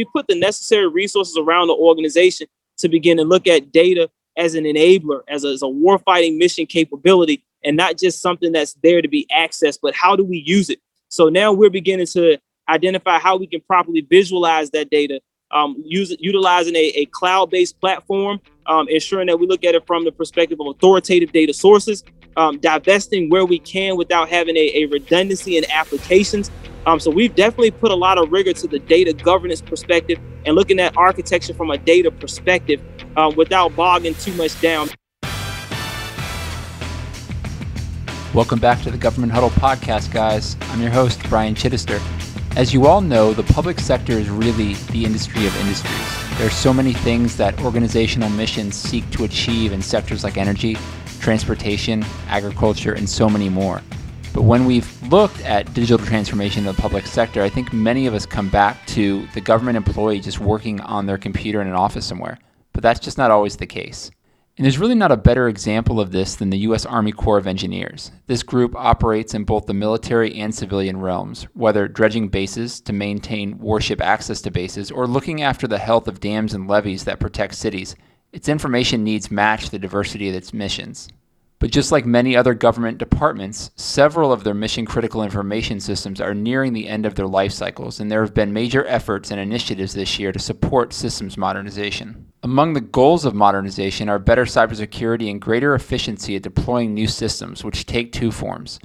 We put the necessary resources around the organization to begin to look at data as an enabler, as a, as a warfighting mission capability, and not just something that's there to be accessed, but how do we use it? So now we're beginning to identify how we can properly visualize that data, um, use, utilizing a, a cloud-based platform, um, ensuring that we look at it from the perspective of authoritative data sources, um, divesting where we can without having a, a redundancy in applications, um, so we've definitely put a lot of rigor to the data governance perspective and looking at architecture from a data perspective um, without bogging too much down. Welcome back to the Government Huddle podcast, guys. I'm your host, Brian Chidester. As you all know, the public sector is really the industry of industries. There are so many things that organizational missions seek to achieve in sectors like energy, transportation, agriculture, and so many more. But when we've looked at digital transformation in the public sector, I think many of us come back to the government employee just working on their computer in an office somewhere. But that's just not always the case. And there's really not a better example of this than the U.S. Army Corps of Engineers. This group operates in both the military and civilian realms, whether dredging bases to maintain warship access to bases or looking after the health of dams and levees that protect cities. Its information needs match the diversity of its missions. But just like many other government departments, several of their mission critical information systems are nearing the end of their life cycles, and there have been major efforts and initiatives this year to support systems modernization. Among the goals of modernization are better cybersecurity and greater efficiency at deploying new systems, which take two forms.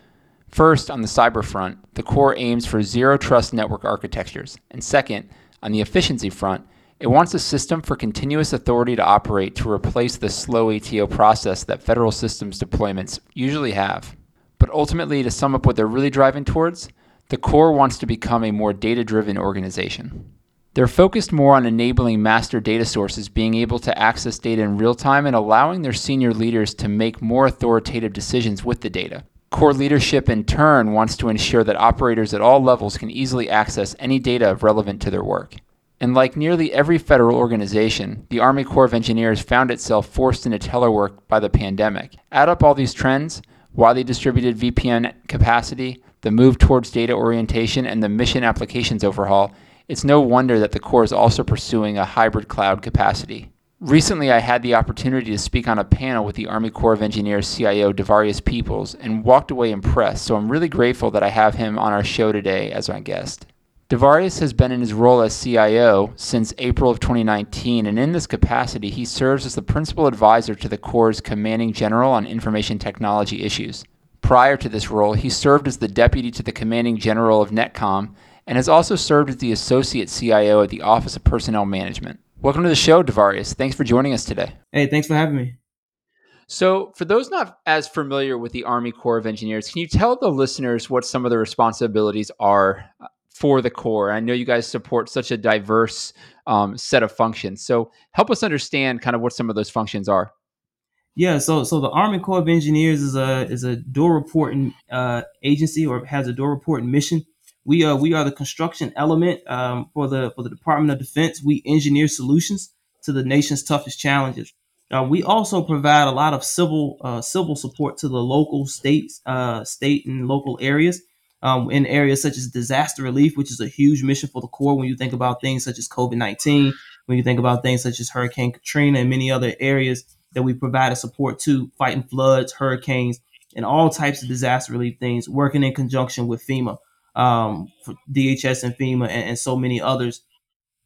First, on the cyber front, the Corps aims for zero trust network architectures, and second, on the efficiency front, it wants a system for continuous authority to operate to replace the slow ATO process that federal systems deployments usually have. But ultimately, to sum up what they're really driving towards, the Corps wants to become a more data driven organization. They're focused more on enabling master data sources being able to access data in real time and allowing their senior leaders to make more authoritative decisions with the data. Corps leadership, in turn, wants to ensure that operators at all levels can easily access any data relevant to their work. And like nearly every federal organization, the Army Corps of Engineers found itself forced into telework by the pandemic. Add up all these trends widely distributed VPN capacity, the move towards data orientation, and the mission applications overhaul it's no wonder that the Corps is also pursuing a hybrid cloud capacity. Recently, I had the opportunity to speak on a panel with the Army Corps of Engineers CIO Dovarius Peoples and walked away impressed, so I'm really grateful that I have him on our show today as my guest. Dovarius has been in his role as CIO since April of 2019, and in this capacity, he serves as the principal advisor to the Corps' commanding general on information technology issues. Prior to this role, he served as the deputy to the commanding general of NETCOM and has also served as the associate CIO at the Office of Personnel Management. Welcome to the show, Dovarius. Thanks for joining us today. Hey, thanks for having me. So, for those not as familiar with the Army Corps of Engineers, can you tell the listeners what some of the responsibilities are for the Corps. I know you guys support such a diverse um, set of functions. So help us understand kind of what some of those functions are. Yeah, so so the Army Corps of Engineers is a is a dual reporting uh, agency or has a dual reporting mission. We are we are the construction element um, for the for the Department of Defense. We engineer solutions to the nation's toughest challenges. Uh, we also provide a lot of civil uh, civil support to the local states, uh, state and local areas um, in areas such as disaster relief, which is a huge mission for the Corps when you think about things such as COVID 19, when you think about things such as Hurricane Katrina and many other areas that we provided support to, fighting floods, hurricanes, and all types of disaster relief things, working in conjunction with FEMA, um, DHS and FEMA, and, and so many others.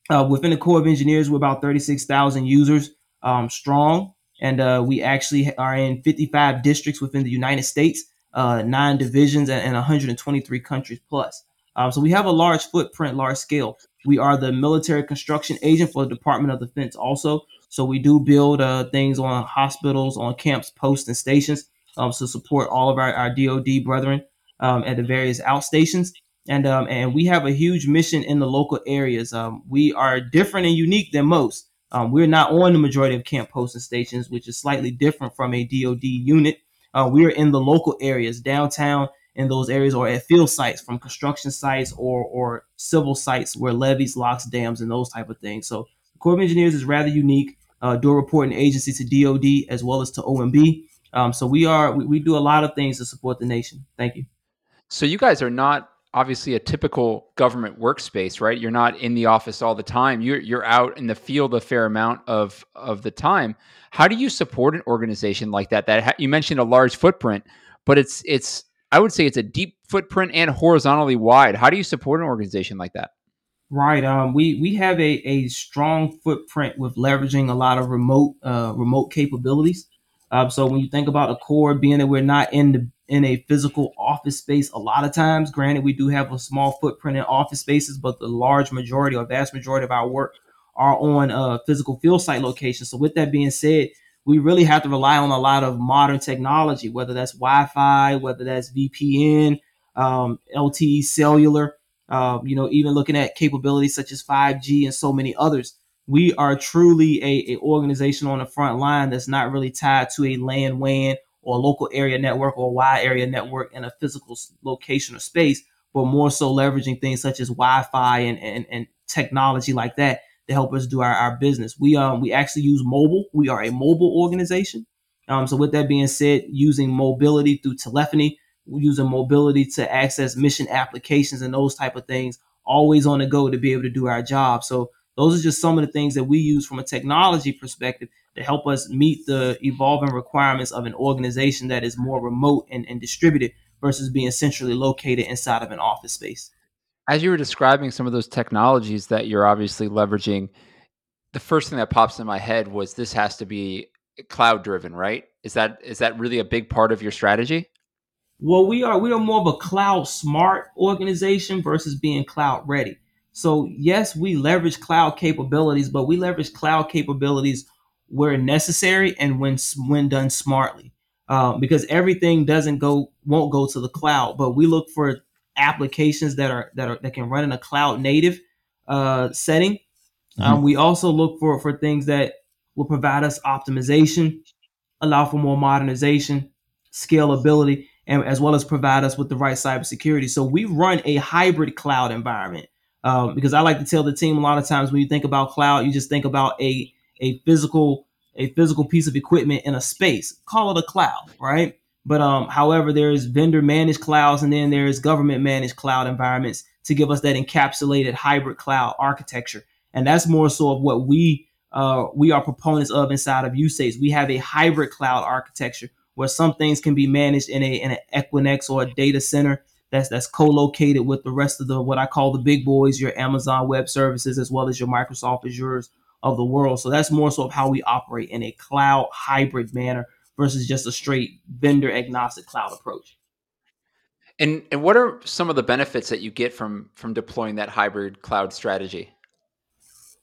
Uh, within the Corps of Engineers, we're about 36,000 users um, strong, and uh, we actually are in 55 districts within the United States uh, nine divisions and, and 123 countries plus. Um, so we have a large footprint, large scale. We are the military construction agent for the Department of Defense also. So we do build uh, things on hospitals, on camps, posts, and stations um, to support all of our, our DoD brethren um, at the various outstations. and um, and we have a huge mission in the local areas. Um, we are different and unique than most. Um, we're not on the majority of camp posting stations, which is slightly different from a DoD unit. Uh, we are in the local areas, downtown, in those areas, or at field sites, from construction sites or or civil sites where levees, locks, dams, and those type of things. So, the Corps of Engineers is rather unique. Uh, door reporting agency to DoD as well as to OMB. Um, so we are we, we do a lot of things to support the nation. Thank you. So you guys are not obviously a typical government workspace, right? You're not in the office all the time. You're you're out in the field a fair amount of of the time. How do you support an organization like that? That ha- you mentioned a large footprint, but it's it's I would say it's a deep footprint and horizontally wide. How do you support an organization like that? Right. Um, we we have a, a strong footprint with leveraging a lot of remote uh, remote capabilities. Um, so when you think about a Corps, being that we're not in the in a physical office space, a lot of times, granted, we do have a small footprint in office spaces, but the large majority or vast majority of our work are on uh, physical field site locations. So with that being said, we really have to rely on a lot of modern technology, whether that's Wi-Fi, whether that's VPN, um, LTE cellular, uh, you know, even looking at capabilities such as 5G and so many others we are truly a, a organization on the front line that's not really tied to a land WAN or a local area network or a wide area network in a physical location or space, but more so leveraging things such as Wi-Fi and, and, and technology like that to help us do our, our business. We um we actually use mobile. We are a mobile organization. Um, so with that being said, using mobility through telephony, using mobility to access mission applications and those type of things, always on the go to be able to do our job. So those are just some of the things that we use from a technology perspective to help us meet the evolving requirements of an organization that is more remote and, and distributed versus being centrally located inside of an office space. As you were describing some of those technologies that you're obviously leveraging, the first thing that pops in my head was this has to be cloud driven, right? Is that is that really a big part of your strategy? Well, we are we are more of a cloud smart organization versus being cloud ready. So yes, we leverage cloud capabilities, but we leverage cloud capabilities where necessary and when when done smartly. Um, because everything doesn't go won't go to the cloud, but we look for applications that are that are that can run in a cloud native uh, setting. Mm-hmm. Um, we also look for for things that will provide us optimization, allow for more modernization, scalability, and as well as provide us with the right cybersecurity. So we run a hybrid cloud environment. Um, because I like to tell the team a lot of times when you think about cloud, you just think about a a physical a physical piece of equipment in a space. Call it a cloud, right? But um, however, there's vendor managed clouds and then there's government managed cloud environments to give us that encapsulated hybrid cloud architecture. And that's more so of what we uh, we are proponents of inside of USACE. We have a hybrid cloud architecture where some things can be managed in a in an Equinix or a data center that's that's co-located with the rest of the what I call the big boys, your Amazon Web Services as well as your Microsoft Azures of the world. So that's more so of how we operate in a cloud hybrid manner versus just a straight vendor agnostic cloud approach. And and what are some of the benefits that you get from from deploying that hybrid cloud strategy?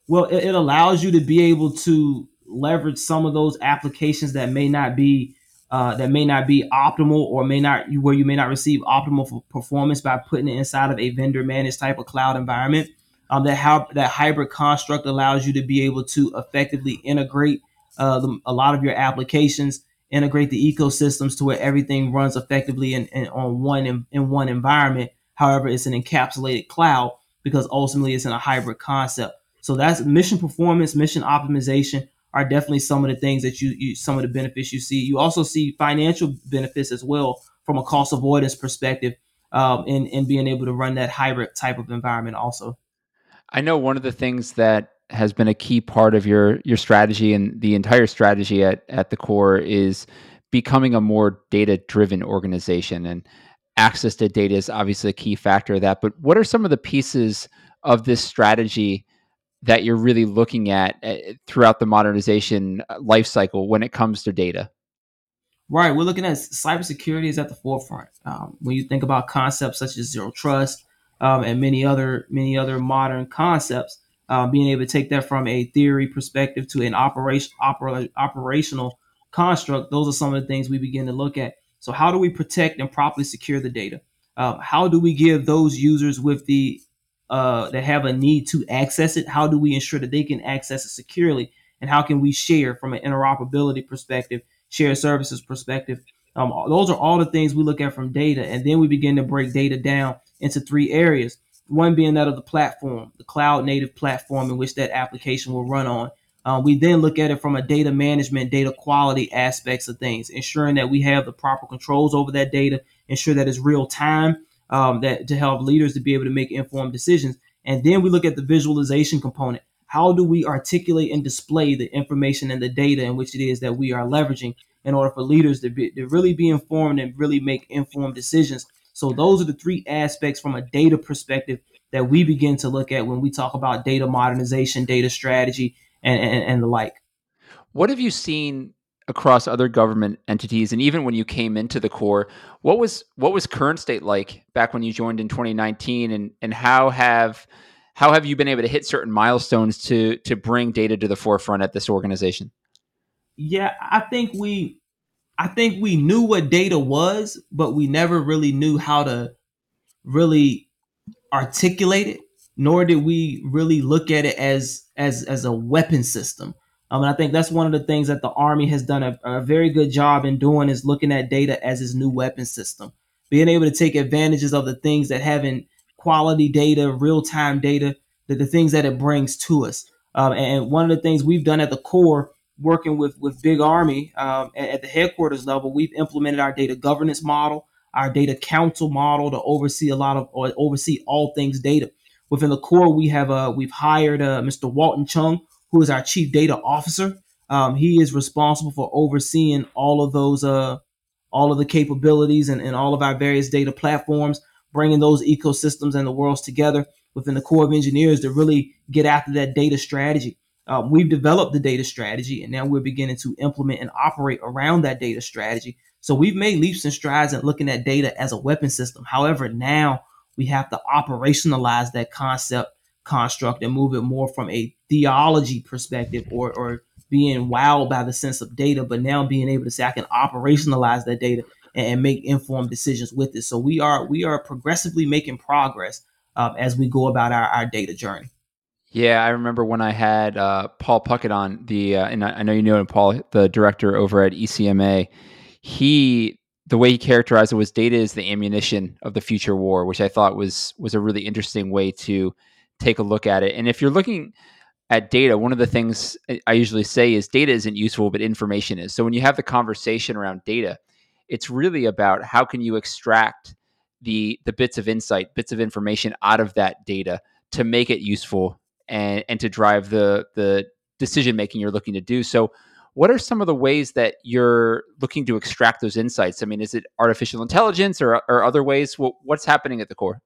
Well, it, it allows you to be able to leverage some of those applications that may not be uh, that may not be optimal or may not where you may not receive optimal performance by putting it inside of a vendor managed type of cloud environment. Um, that how that hybrid construct allows you to be able to effectively integrate uh, the, a lot of your applications, integrate the ecosystems to where everything runs effectively in, in on one in, in one environment. However, it's an encapsulated cloud because ultimately it's in a hybrid concept. So that's mission performance, mission optimization, are definitely some of the things that you, you some of the benefits you see. You also see financial benefits as well from a cost avoidance perspective um, in, in being able to run that hybrid type of environment also. I know one of the things that has been a key part of your your strategy and the entire strategy at, at the Corps is becoming a more data driven organization and access to data is obviously a key factor of that but what are some of the pieces of this strategy that you're really looking at uh, throughout the modernization uh, life cycle when it comes to data? Right, we're looking at cybersecurity is at the forefront. Um, when you think about concepts such as zero trust um, and many other many other modern concepts, uh, being able to take that from a theory perspective to an operation opera, operational construct, those are some of the things we begin to look at. So, how do we protect and properly secure the data? Um, how do we give those users with the uh, that have a need to access it? How do we ensure that they can access it securely? And how can we share from an interoperability perspective, share services perspective? Um, those are all the things we look at from data, and then we begin to break data down into three areas. One being that of the platform, the cloud native platform in which that application will run on. Uh, we then look at it from a data management, data quality aspects of things, ensuring that we have the proper controls over that data, ensure that it's real time, um, that to help leaders to be able to make informed decisions. And then we look at the visualization component. How do we articulate and display the information and the data in which it is that we are leveraging in order for leaders to, be, to really be informed and really make informed decisions? So those are the three aspects from a data perspective that we begin to look at when we talk about data modernization, data strategy, and, and, and the like. What have you seen across other government entities and even when you came into the Corps what was what was current state like back when you joined in 2019 and and how have how have you been able to hit certain milestones to to bring data to the forefront at this organization? Yeah i think we i think we knew what data was but we never really knew how to really articulate it nor did we really look at it as as as a weapon system um, and I think that's one of the things that the Army has done a, a, very good job in doing is looking at data as its new weapon system, being able to take advantages of the things that having quality data, real time data, the, the things that it brings to us. Um, and one of the things we've done at the Corps, working with with Big Army um, at, at the headquarters level, we've implemented our data governance model, our data council model to oversee a lot of or oversee all things data. Within the Corps, we have uh, we've hired uh, Mr. Walton Chung who is our chief data officer. Um, he is responsible for overseeing all of those, uh, all of the capabilities and, and all of our various data platforms, bringing those ecosystems and the worlds together within the Corps of Engineers to really get after that data strategy. Um, we've developed the data strategy, and now we're beginning to implement and operate around that data strategy. So we've made leaps and strides in looking at data as a weapon system. However, now we have to operationalize that concept construct and move it more from a theology perspective or, or being wowed by the sense of data, but now being able to say I can operationalize that data and, make informed decisions with it. So we are we are progressively making progress um, as we go about our, our data journey. Yeah, I remember when I had uh, Paul Puckett on the, uh, and I, I know you know him, Paul, the director over at ECMA. He, the way he characterized it was data is the ammunition of the future war, which I thought was was a really interesting way to take a look at it. And if you're looking at data, one of the things I usually say is data isn't useful, but information is. So when you have the conversation around data, it's really about how can you extract the the bits of insight, bits of information out of that data to make it useful and and to drive the the decision making you're looking to do. So what are some of the ways that you're looking to extract those insights? I mean, is it artificial intelligence or, or other ways? what's happening at the Corps?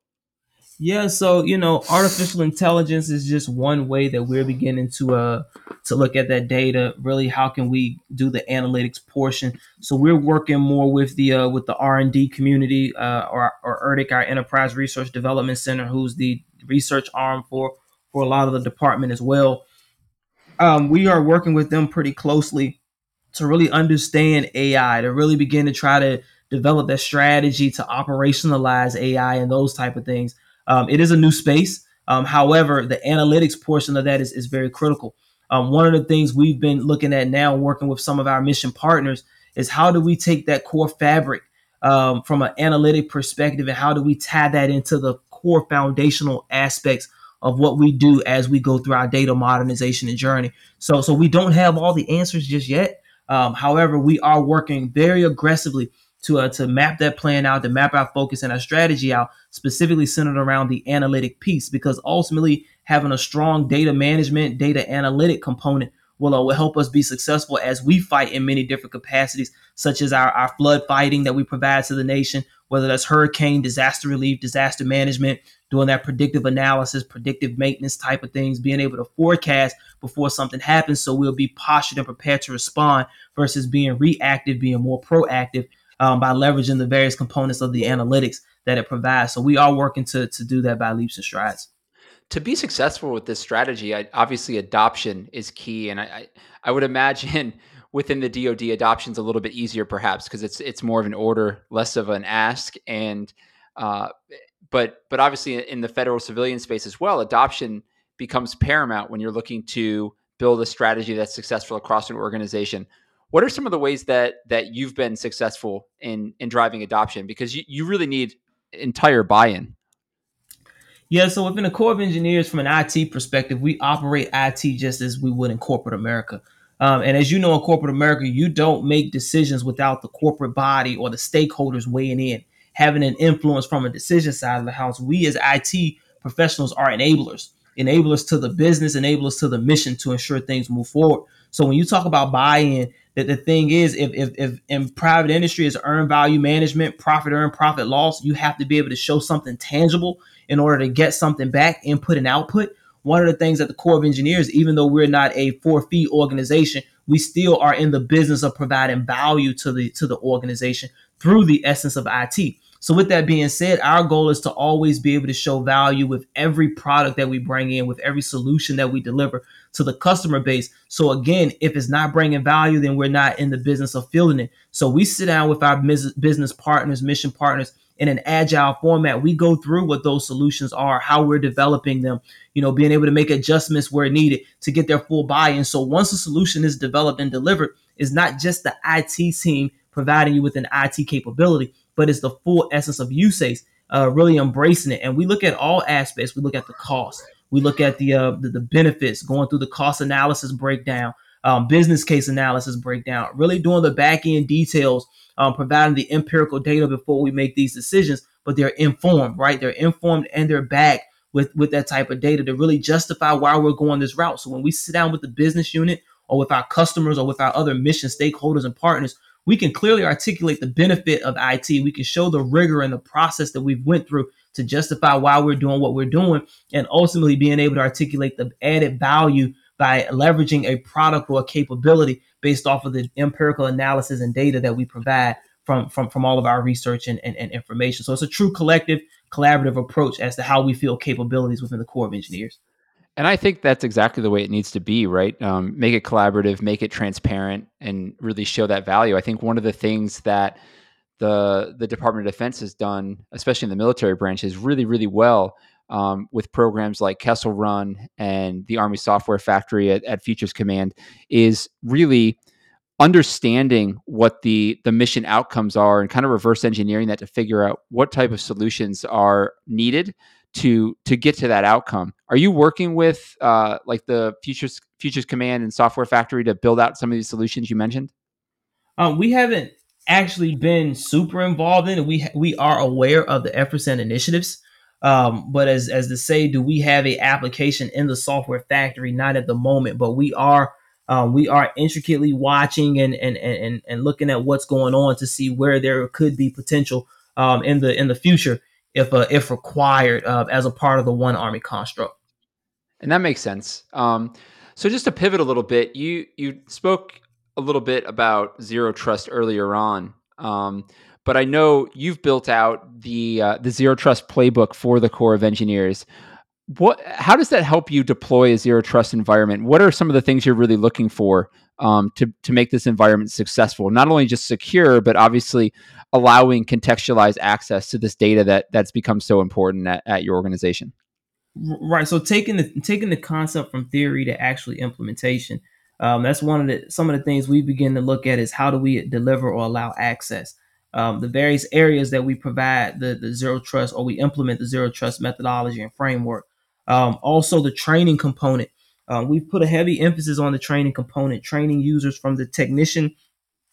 Yeah, so you know, artificial intelligence is just one way that we're beginning to uh to look at that data. Really, how can we do the analytics portion? So we're working more with the uh, with the R and D community, uh, or or ERDC, our Enterprise Research Development Center, who's the research arm for for a lot of the department as well. Um, we are working with them pretty closely to really understand AI, to really begin to try to develop that strategy to operationalize AI and those type of things. Um, it is a new space. Um, however, the analytics portion of that is, is very critical. Um, one of the things we've been looking at now, working with some of our mission partners, is how do we take that core fabric um, from an analytic perspective and how do we tie that into the core foundational aspects of what we do as we go through our data modernization and journey. So, so we don't have all the answers just yet. Um, however, we are working very aggressively to uh, to map that plan out, to map our focus and our strategy out, specifically centered around the analytic piece, because ultimately having a strong data management, data analytic component will, uh, will help us be successful as we fight in many different capacities, such as our, our flood fighting that we provide to the nation, whether that's hurricane, disaster relief, disaster management, doing that predictive analysis, predictive maintenance type of things, being able to forecast before something happens so we'll be postured and prepared to respond versus being reactive, being more proactive um, by leveraging the various components of the analytics that it provides. So we are working to to do that by leaps and strides. To be successful with this strategy, I, obviously adoption is key, and I, I, I would imagine within the DoD adoption is a little bit easier, perhaps because it's it's more of an order, less of an ask, and Uh, but but obviously in the federal civilian space as well, adoption becomes paramount when you're looking to build a strategy that's successful across an organization. What are some of the ways that that you've been successful in in driving adoption? Because you, you really need entire buy-in. Yeah, so within the Corps of Engineers, from an IT perspective, we operate IT just as we would in corporate America. Um, and as you know, in corporate America, you don't make decisions without the corporate body or the stakeholders weighing in, having an influence from a decision side of the house. We as IT professionals are enablers, enablers to the business, enablers to the mission to ensure things move forward. So when you talk about buy-in, that the thing is, if, if if in private industry is earned value management, profit earn, profit loss, you have to be able to show something tangible in order to get something back, input and output. One of the things that the Corps of Engineers, even though we're not a for fee organization, we still are in the business of providing value to the to the organization through the essence of IT. So with that being said, our goal is to always be able to show value with every product that we bring in, with every solution that we deliver to the customer base. So again, if it's not bringing value, then we're not in the business of fielding it. So we sit down with our business partners, mission partners in an agile format. We go through what those solutions are, how we're developing them, you know, being able to make adjustments where needed to get their full buy-in. So once a solution is developed and delivered, it's not just the IT team providing you with an IT capability, but it's the full essence of usage, uh, really embracing it. And we look at all aspects. We look at the cost. We look at the uh, the, the, benefits, going through the cost analysis breakdown, um, business case analysis breakdown, really doing the back end details, um, providing the empirical data before we make these decisions. But they're informed, right? They're informed and they're backed with with that type of data to really justify why we're going this route. So when we sit down with the business unit or with our customers or with our other mission stakeholders and partners, we can clearly articulate the benefit of IT. We can show the rigor and the process that we've went through to justify why we're doing what we're doing and ultimately being able to articulate the added value by leveraging a product or a capability based off of the empirical analysis and data that we provide from from, from all of our research and, and, and information. So it's a true collective, collaborative approach as to how we feel capabilities within the Corps of Engineers. And I think that's exactly the way it needs to be, right? Um, make it collaborative, make it transparent, and really show that value. I think one of the things that the the Department of Defense has done, especially in the military branches, really, really well um, with programs like Kessel Run and the Army Software Factory at, at Futures Command, is really understanding what the the mission outcomes are and kind of reverse engineering that to figure out what type of solutions are needed to to get to that outcome. Are you working with uh, like the Futures Futures Command and Software Factory to build out some of these solutions you mentioned? Um, we haven't actually been super involved in it. We we are aware of the efforts and initiatives, um, but as as to say, do we have a application in the Software Factory? Not at the moment, but we are. Um, we are intricately watching and, and and and looking at what's going on to see where there could be potential um, in the in the future if uh, if required uh, as a part of the one army construct. And that makes sense. Um, so just to pivot a little bit, you you spoke a little bit about zero trust earlier on, um, but I know you've built out the uh, the zero trust playbook for the Corps of Engineers. What? How does that help you deploy a zero trust environment? What are some of the things you're really looking for um, to to make this environment successful? Not only just secure, but obviously allowing contextualized access to this data that that's become so important at, at your organization right so taking the taking the concept from theory to actually implementation um, that's one of the some of the things we begin to look at is how do we deliver or allow access um, the various areas that we provide the, the zero trust or we implement the zero trust methodology and framework um, also the training component uh, we've put a heavy emphasis on the training component training users from the technician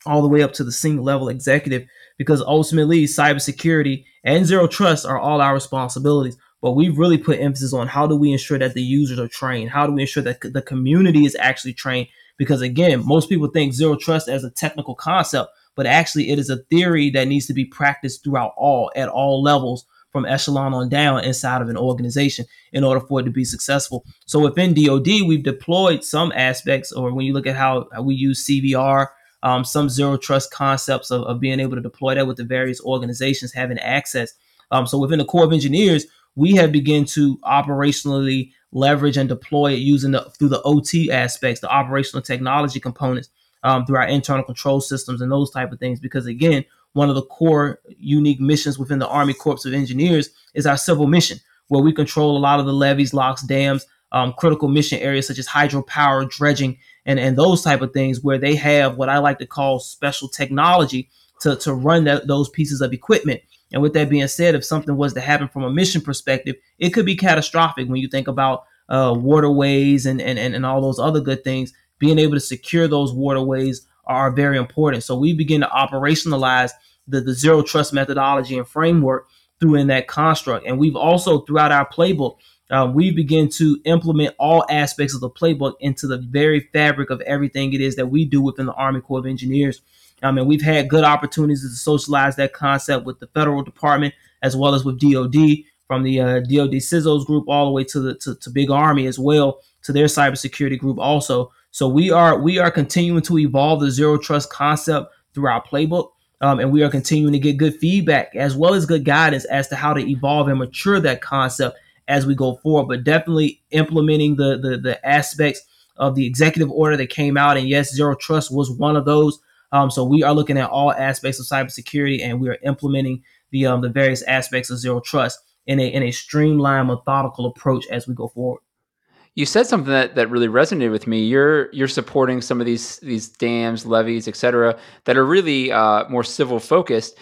all the way up to the single level executive because ultimately cybersecurity and zero trust are all our responsibilities. But we've really put emphasis on how do we ensure that the users are trained? How do we ensure that the community is actually trained? Because again, most people think zero trust as a technical concept, but actually it is a theory that needs to be practiced throughout all at all levels from echelon on down inside of an organization in order for it to be successful. So within DoD, we've deployed some aspects, or when you look at how we use CVR um, some zero trust concepts of, of, being able to deploy that with the various organizations having access. Um, so within the Corps of Engineers, we have begun to operationally leverage and deploy it using the through the OT aspects, the operational technology components, um, through our internal control systems and those type of things. Because again, one of the core unique missions within the Army Corps of Engineers is our civil mission, where we control a lot of the levees, locks, dams, um, critical mission areas such as hydropower, dredging, and, and those type of things, where they have what I like to call special technology to, to run that, those pieces of equipment. And with that being said, if something was to happen from a mission perspective, it could be catastrophic when you think about uh, waterways and, and, and all those other good things. Being able to secure those waterways are very important. So we begin to operationalize the, the zero trust methodology and framework through in that construct. And we've also, throughout our playbook, uh, we begin to implement all aspects of the playbook into the very fabric of everything it is that we do within the Army Corps of Engineers. Um, mean, we've had good opportunities to socialize that concept with the federal department as well as with DoD, from the uh, DoD CISOs group all the way to the to, to Big Army as well, to their cybersecurity group also. So we are we are continuing to evolve the zero trust concept through our playbook. Um, and we are continuing to get good feedback as well as good guidance as to how to evolve and mature that concept as we go forward. But definitely implementing the the, the aspects of the executive order that came out, and yes, zero trust was one of those. Um, so we are looking at all aspects of cybersecurity, and we are implementing the um, the various aspects of zero trust in a in a streamlined, methodical approach as we go forward. You said something that, that really resonated with me. You're you're supporting some of these these dams, levees, et cetera, that are really uh, more civil focused.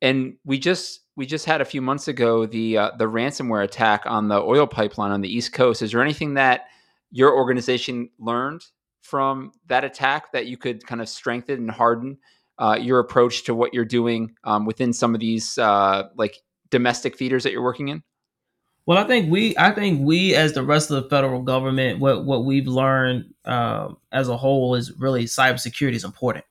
And we just we just had a few months ago the uh, the ransomware attack on the oil pipeline on the East Coast. Is there anything that your organization learned from that attack that you could kind of strengthen and harden uh, your approach to what you're doing um, within some of these uh, like domestic feeders that you're working in? Well, I think we, I think we, as the rest of the federal government, what what we've learned uh, as a whole is really cybersecurity is important.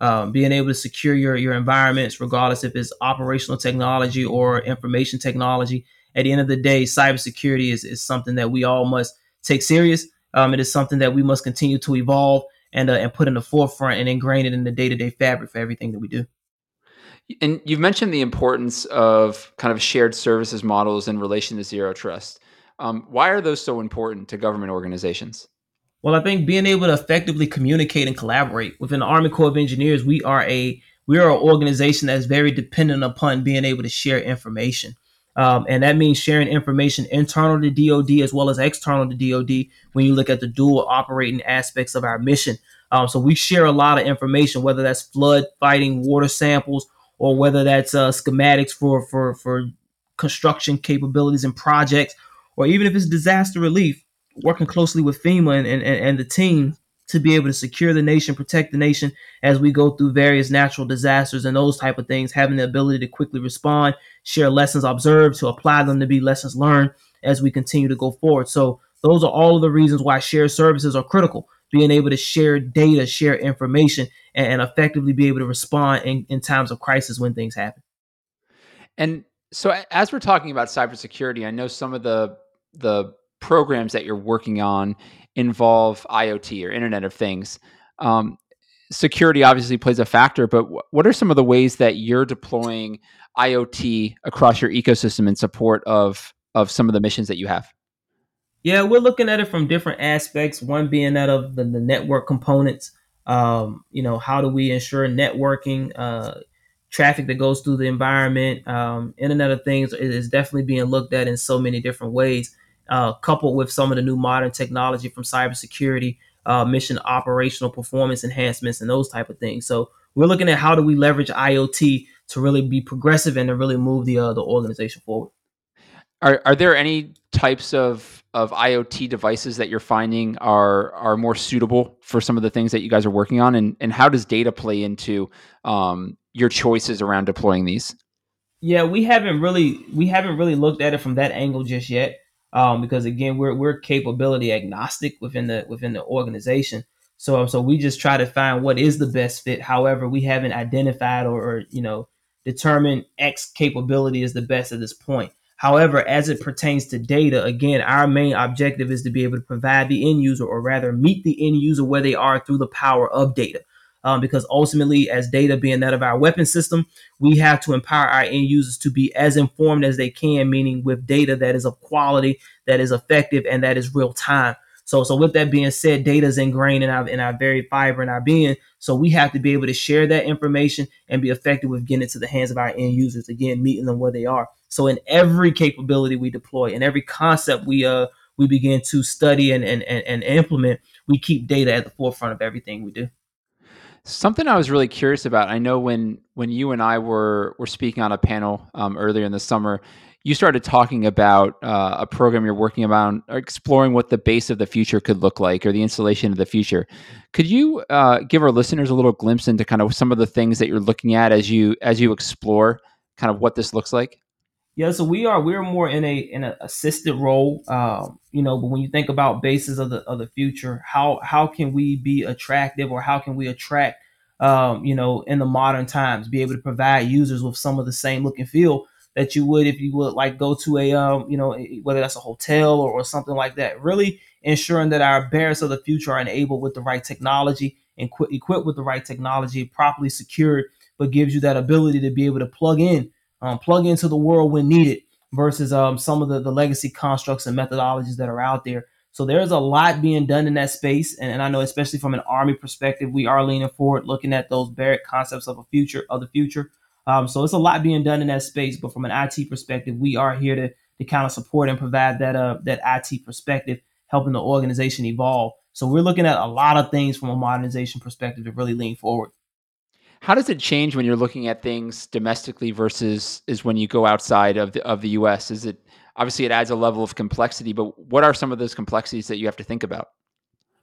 Um, being able to secure your your environments, regardless if it's operational technology or information technology. At the end of the day, cybersecurity is, is something that we all must take serious. Um, it is something that we must continue to evolve and uh, and put in the forefront and ingrain it in the day to day fabric for everything that we do. And you've mentioned the importance of kind of shared services models in relation to zero trust. Um, why are those so important to government organizations? Well, I think being able to effectively communicate and collaborate within the Army Corps of Engineers, we are a we are an organization that's very dependent upon being able to share information. Um, and that means sharing information internal to DoD as well as external to DoD when you look at the dual operating aspects of our mission. Um, so we share a lot of information, whether that's flood fighting, water samples, or whether that's uh, schematics for for for construction capabilities and projects, or even if it's disaster relief, working closely with FEMA and, and, and the team to be able to secure the nation, protect the nation as we go through various natural disasters and those type of things, having the ability to quickly respond, share lessons observed, to apply them to be lessons learned as we continue to go forward. So those are all of the reasons why shared services are critical being able to share data, share information, and, and effectively be able to respond in, in times of crisis when things happen. And so, as we're talking about cybersecurity, I know some of the the programs that you're working on involve IoT or Internet of Things. Um, security obviously plays a factor, but w- what are some of the ways that you're deploying IoT across your ecosystem in support of of some of the missions that you have? Yeah, we're looking at it from different aspects. One being that of the, the network components. Um, you know, how do we ensure networking, uh, traffic that goes through the environment? Um, Internet of Things is definitely being looked at in so many different ways, uh, coupled with some of the new modern technology from cybersecurity, uh, mission operational performance enhancements, and those type of things. So we're looking at how do we leverage IoT to really be progressive and to really move the uh, the organization forward. Are are there any types of of IoT devices that you're finding are are more suitable for some of the things that you guys are working on, and and how does data play into um, your choices around deploying these? Yeah, we haven't really we haven't really looked at it from that angle just yet, um, because again, we're we're capability agnostic within the within the organization. So so we just try to find what is the best fit. However, we haven't identified or, or you know determined X capability is the best at this point. However, as it pertains to data, again, our main objective is to be able to provide the end user, or rather, meet the end user where they are through the power of data. Um, because ultimately, as data being that of our weapon system, we have to empower our end users to be as informed as they can, meaning with data that is of quality, that is effective, and that is real time. So, so with that being said, data is ingrained in our in our very fiber in our being. So we have to be able to share that information and be effective with getting it to the hands of our end users. Again, meeting them where they are. So in every capability we deploy, in every concept we uh we begin to study and and, and, and implement, we keep data at the forefront of everything we do. Something I was really curious about. I know when when you and I were were speaking on a panel um, earlier in the summer, you started talking about uh, a program you're working on, exploring what the base of the future could look like, or the installation of the future. Could you uh, give our listeners a little glimpse into kind of some of the things that you're looking at as you as you explore kind of what this looks like? Yeah, so we are we're more in a in an assisted role, um, you know. But when you think about bases of the of the future, how how can we be attractive, or how can we attract, um, you know, in the modern times, be able to provide users with some of the same look and feel that you would if you would like go to a um, you know, whether that's a hotel or, or something like that. Really ensuring that our bears of the future are enabled with the right technology and equi- equipped with the right technology, properly secured, but gives you that ability to be able to plug in um, plug into the world when needed versus um, some of the, the legacy constructs and methodologies that are out there. So there's a lot being done in that space. And, and I know, especially from an Army perspective, we are leaning forward, looking at those Barrett concepts of a future of the future. Um, so it's a lot being done in that space. But from an IT perspective, we are here to, to kind of support and provide that uh, that IT perspective, helping the organization evolve. So we're looking at a lot of things from a modernization perspective to really lean forward. How does it change when you're looking at things domestically versus is when you go outside of the of the US? Is it obviously it adds a level of complexity, but what are some of those complexities that you have to think about?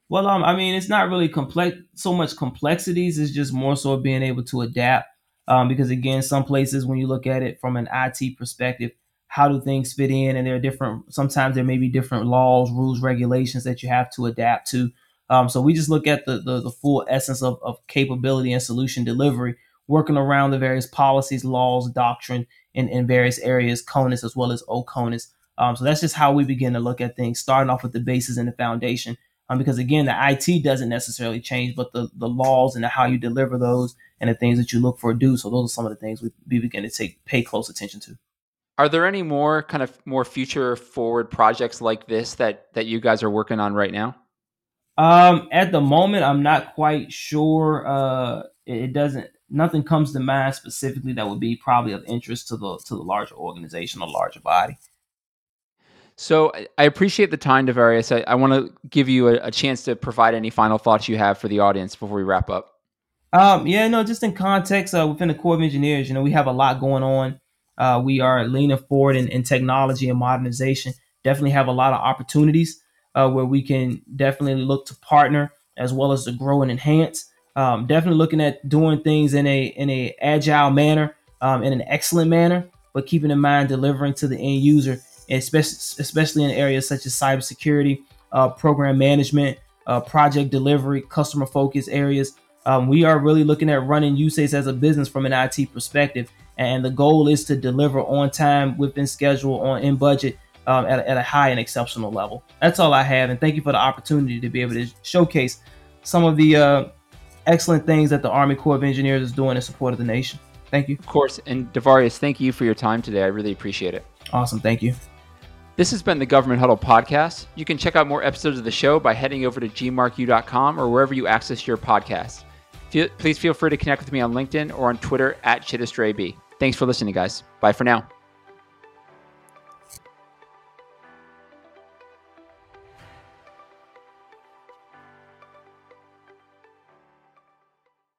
Well, um, I mean, it's not really complex so much complexities. It's just more so being able to adapt. Um, because again, some places when you look at it from an IT perspective, how do things fit in? And there are different. Sometimes there may be different laws, rules, regulations that you have to adapt to. Um, so we just look at the, the, the full essence of, of capability and solution delivery, working around the various policies, laws, doctrine in, in various areas, CONUS as well as OCONUS. Um, so that's just how we begin to look at things, starting off with the basis and the foundation. Um, because again, the IT doesn't necessarily change, but the, the laws and the, how you deliver those and the things that you look for do. So those are some of the things we, we begin to take pay close attention to. Are there any more kind of more future forward projects like this that that you guys are working on right now? Um, at the moment, I'm not quite sure. Uh, it doesn't. Nothing comes to mind specifically that would be probably of interest to the to the larger organization or larger body. So I appreciate the time, Dovarius. I, I want to give you a, a, chance to provide any final thoughts you have for the audience before we wrap up. Um, yeah, no, just in context, uh, within the Corps of Engineers, you know, we have a lot going on. Uh, we are leaning forward in, in technology and modernization. Definitely have a lot of opportunities uh, where we can definitely look to partner as well as to grow and enhance. Um, definitely looking at doing things in a in a agile manner, um, in an excellent manner, but keeping in mind delivering to the end user, especially especially in areas such as cybersecurity, uh, program management, uh, project delivery, customer focus areas. Um, we are really looking at running USACE as a business from an IT perspective, and the goal is to deliver on time, within schedule, on in budget, um, at, at a high and exceptional level. That's all I have, and thank you for the opportunity to be able to showcase some of the uh, excellent things that the Army Corps of Engineers is doing in support of the nation. Thank you. Of course, and Dovarius, thank you for your time today. I really appreciate it. Awesome, thank you. This has been the Government Huddle podcast. You can check out more episodes of the show by heading over to gmarku.com or wherever you access your podcasts. Please feel free to connect with me on LinkedIn or on Twitter at ChittisterAB. Thanks for listening, guys. Bye for now.